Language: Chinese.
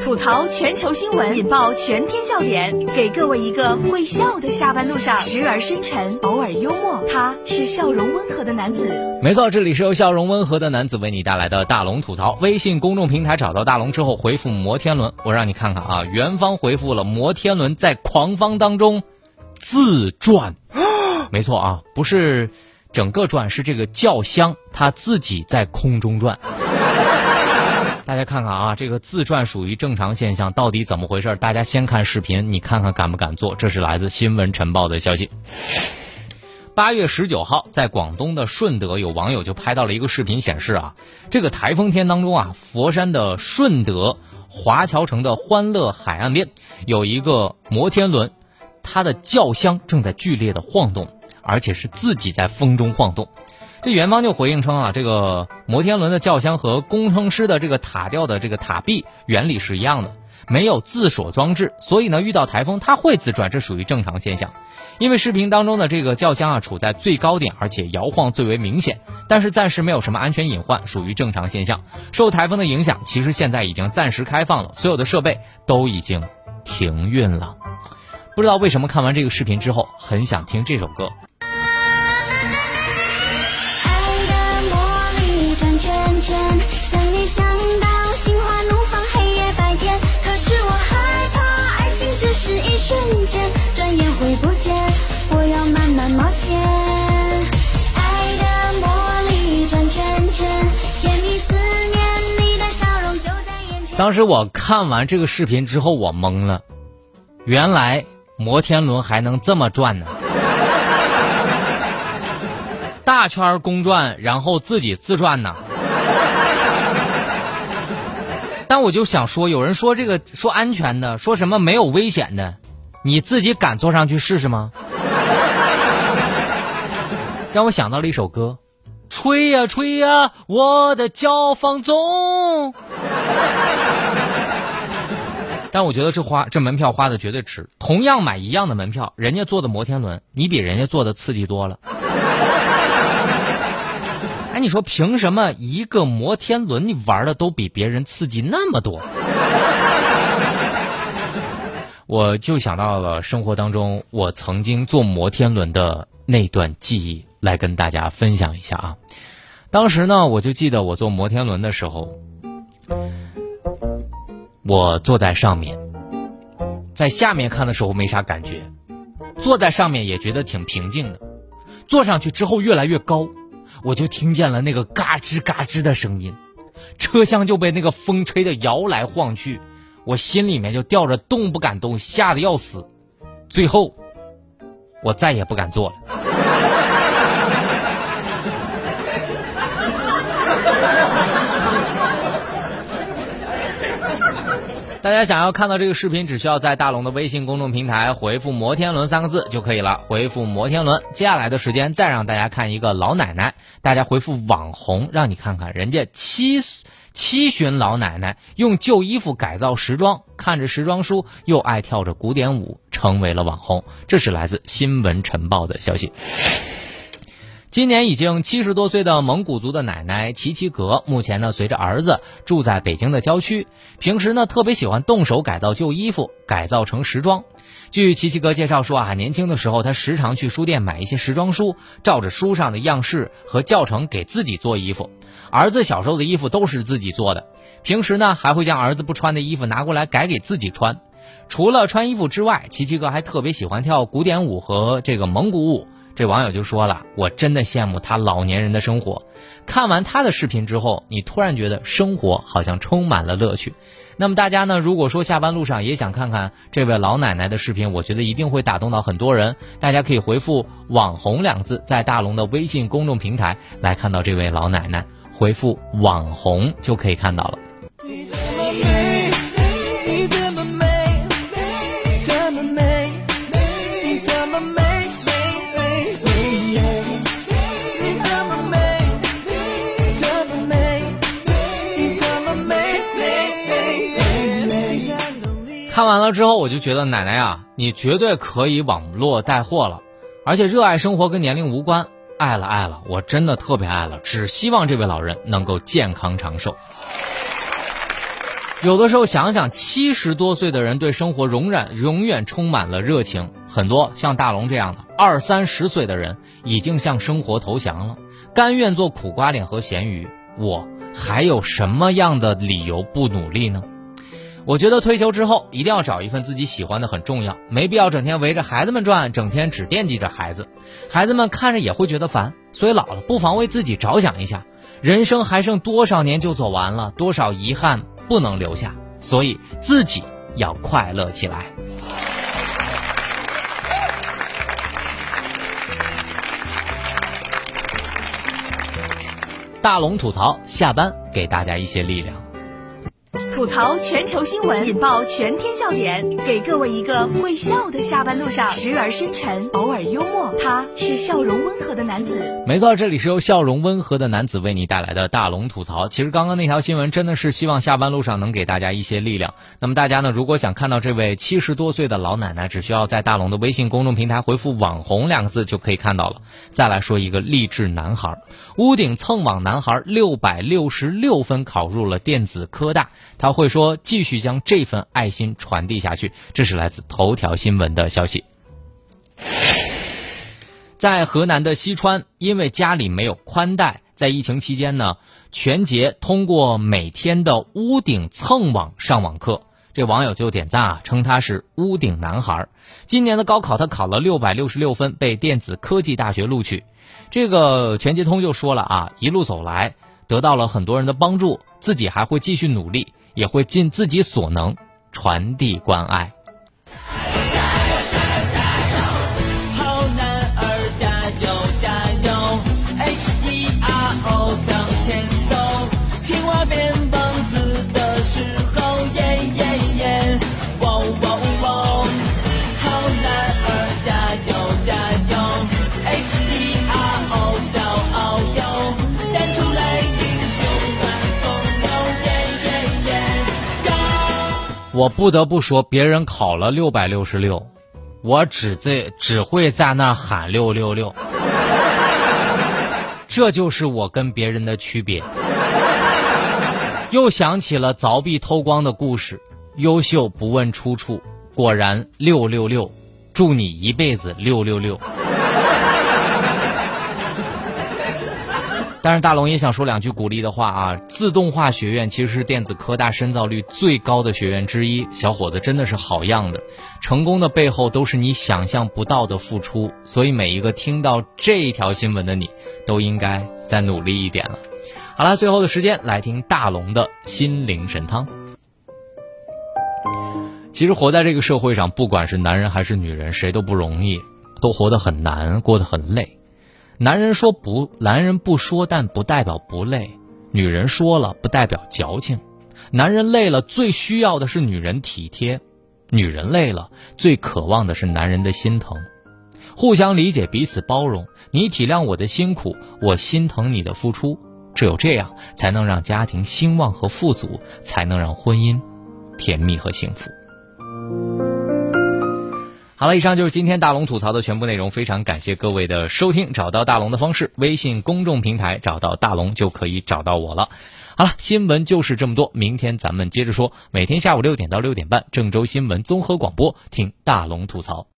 吐槽全球新闻，引爆全天笑点，给各位一个会笑的下班路上，时而深沉，偶尔幽默。他是笑容温和的男子。没错，这里是由笑容温和的男子为你带来的大龙吐槽。微信公众平台找到大龙之后，回复摩天轮，我让你看看啊，元芳回复了摩天轮在狂风当中自转。没错啊，不是整个转，是这个轿厢它自己在空中转。大家看看啊，这个自转属于正常现象，到底怎么回事？大家先看视频，你看看敢不敢做？这是来自新闻晨报的消息。八月十九号，在广东的顺德，有网友就拍到了一个视频，显示啊，这个台风天当中啊，佛山的顺德华侨城的欢乐海岸边有一个摩天轮，它的轿厢正在剧烈的晃动，而且是自己在风中晃动。这元芳就回应称啊，这个摩天轮的轿厢和工程师的这个塔吊的这个塔壁原理是一样的，没有自锁装置，所以呢，遇到台风它会自转，这属于正常现象。因为视频当中的这个轿厢啊处在最高点，而且摇晃最为明显，但是暂时没有什么安全隐患，属于正常现象。受台风的影响，其实现在已经暂时开放了，所有的设备都已经停运了。不知道为什么看完这个视频之后，很想听这首歌。转圈圈想你想到心花怒放黑夜白天可是我害怕爱情只是一瞬间转眼会不见我要慢慢冒险爱的魔力转圈圈甜蜜思念你的笑容就在眼前当时我看完这个视频之后我懵了。原来摩天轮还能这么转呢。大圈公转，然后自己自转呢。但我就想说，有人说这个说安全的，说什么没有危险的，你自己敢坐上去试试吗？让我想到了一首歌，吹呀吹呀，我的脚放纵。但我觉得这花这门票花的绝对值，同样买一样的门票，人家坐的摩天轮，你比人家坐的刺激多了。哎，你说凭什么一个摩天轮你玩的都比别人刺激那么多？我就想到了生活当中我曾经坐摩天轮的那段记忆，来跟大家分享一下啊。当时呢，我就记得我坐摩天轮的时候。我坐在上面，在下面看的时候没啥感觉，坐在上面也觉得挺平静的。坐上去之后越来越高，我就听见了那个嘎吱嘎吱的声音，车厢就被那个风吹得摇来晃去，我心里面就吊着动不敢动，吓得要死。最后，我再也不敢坐了。大家想要看到这个视频，只需要在大龙的微信公众平台回复“摩天轮”三个字就可以了。回复“摩天轮”，接下来的时间再让大家看一个老奶奶。大家回复“网红”，让你看看人家七七旬老奶奶用旧衣服改造时装，看着时装书又爱跳着古典舞，成为了网红。这是来自新闻晨报的消息。今年已经七十多岁的蒙古族的奶奶齐齐格，目前呢随着儿子住在北京的郊区，平时呢特别喜欢动手改造旧衣服，改造成时装。据齐齐格介绍说啊，年轻的时候他时常去书店买一些时装书，照着书上的样式和教程给自己做衣服。儿子小时候的衣服都是自己做的，平时呢还会将儿子不穿的衣服拿过来改给自己穿。除了穿衣服之外，齐齐格还特别喜欢跳古典舞和这个蒙古舞。这网友就说了：“我真的羡慕他老年人的生活。看完他的视频之后，你突然觉得生活好像充满了乐趣。那么大家呢？如果说下班路上也想看看这位老奶奶的视频，我觉得一定会打动到很多人。大家可以回复‘网红’两字，在大龙的微信公众平台来看到这位老奶奶。回复‘网红’就可以看到了。”看完了之后，我就觉得奶奶啊，你绝对可以网络带货了，而且热爱生活跟年龄无关，爱了爱了，我真的特别爱了，只希望这位老人能够健康长寿。有的时候想想，七十多岁的人对生活仍然永远充满了热情，很多像大龙这样的二三十岁的人已经向生活投降了，甘愿做苦瓜脸和咸鱼。我还有什么样的理由不努力呢？我觉得退休之后一定要找一份自己喜欢的很重要，没必要整天围着孩子们转，整天只惦记着孩子，孩子们看着也会觉得烦。所以老了不妨为自己着想一下，人生还剩多少年就走完了，多少遗憾不能留下，所以自己要快乐起来。大龙吐槽，下班给大家一些力量。吐槽全球新闻，引爆全天笑点，给各位一个会笑的下班路上，时而深沉，偶尔幽默。他是笑容温和的男子。没错，这里是由笑容温和的男子为你带来的大龙吐槽。其实刚刚那条新闻真的是希望下班路上能给大家一些力量。那么大家呢，如果想看到这位七十多岁的老奶奶，只需要在大龙的微信公众平台回复“网红”两个字就可以看到了。再来说一个励志男孩，屋顶蹭网男孩六百六十六分考入了电子科大。他会说：“继续将这份爱心传递下去。”这是来自头条新闻的消息。在河南的西川，因为家里没有宽带，在疫情期间呢，全杰通过每天的屋顶蹭网上网课。这网友就点赞啊，称他是“屋顶男孩”。今年的高考，他考了六百六十六分，被电子科技大学录取。这个全杰通就说了啊，一路走来，得到了很多人的帮助，自己还会继续努力。也会尽自己所能传递关爱。我不得不说，别人考了六百六十六，我只在只会在那喊六六六，这就是我跟别人的区别。又想起了凿壁偷光的故事，优秀不问出处，果然六六六，祝你一辈子六六六。但是大龙也想说两句鼓励的话啊！自动化学院其实是电子科大深造率最高的学院之一，小伙子真的是好样的，成功的背后都是你想象不到的付出，所以每一个听到这一条新闻的你，都应该再努力一点了。好了，最后的时间来听大龙的心灵神汤。其实活在这个社会上，不管是男人还是女人，谁都不容易，都活得很难，过得很累。男人说不，男人不说，但不代表不累；女人说了，不代表矫情。男人累了，最需要的是女人体贴；女人累了，最渴望的是男人的心疼。互相理解，彼此包容，你体谅我的辛苦，我心疼你的付出。只有这样，才能让家庭兴旺和富足，才能让婚姻甜蜜和幸福。好了，以上就是今天大龙吐槽的全部内容，非常感谢各位的收听。找到大龙的方式，微信公众平台找到大龙就可以找到我了。好了，新闻就是这么多，明天咱们接着说。每天下午六点到六点半，郑州新闻综合广播，听大龙吐槽。